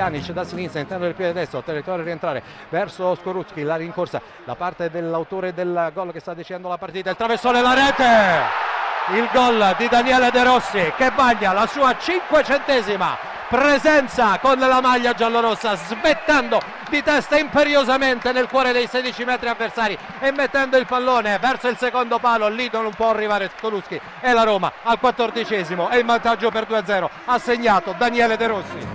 Pjanic da sinistra, interno del piede destro, territorio rientrare verso Skorutski, la rincorsa da parte dell'autore del gol che sta decidendo la partita, il traversone e la rete! Il gol di Daniele De Rossi che bagna la sua cinquecentesima presenza con la maglia giallorossa, svettando di testa imperiosamente nel cuore dei 16 metri avversari e mettendo il pallone verso il secondo palo. Lì non può arrivare Toluski e la Roma al quattordicesimo e il vantaggio per 2-0 ha segnato Daniele De Rossi.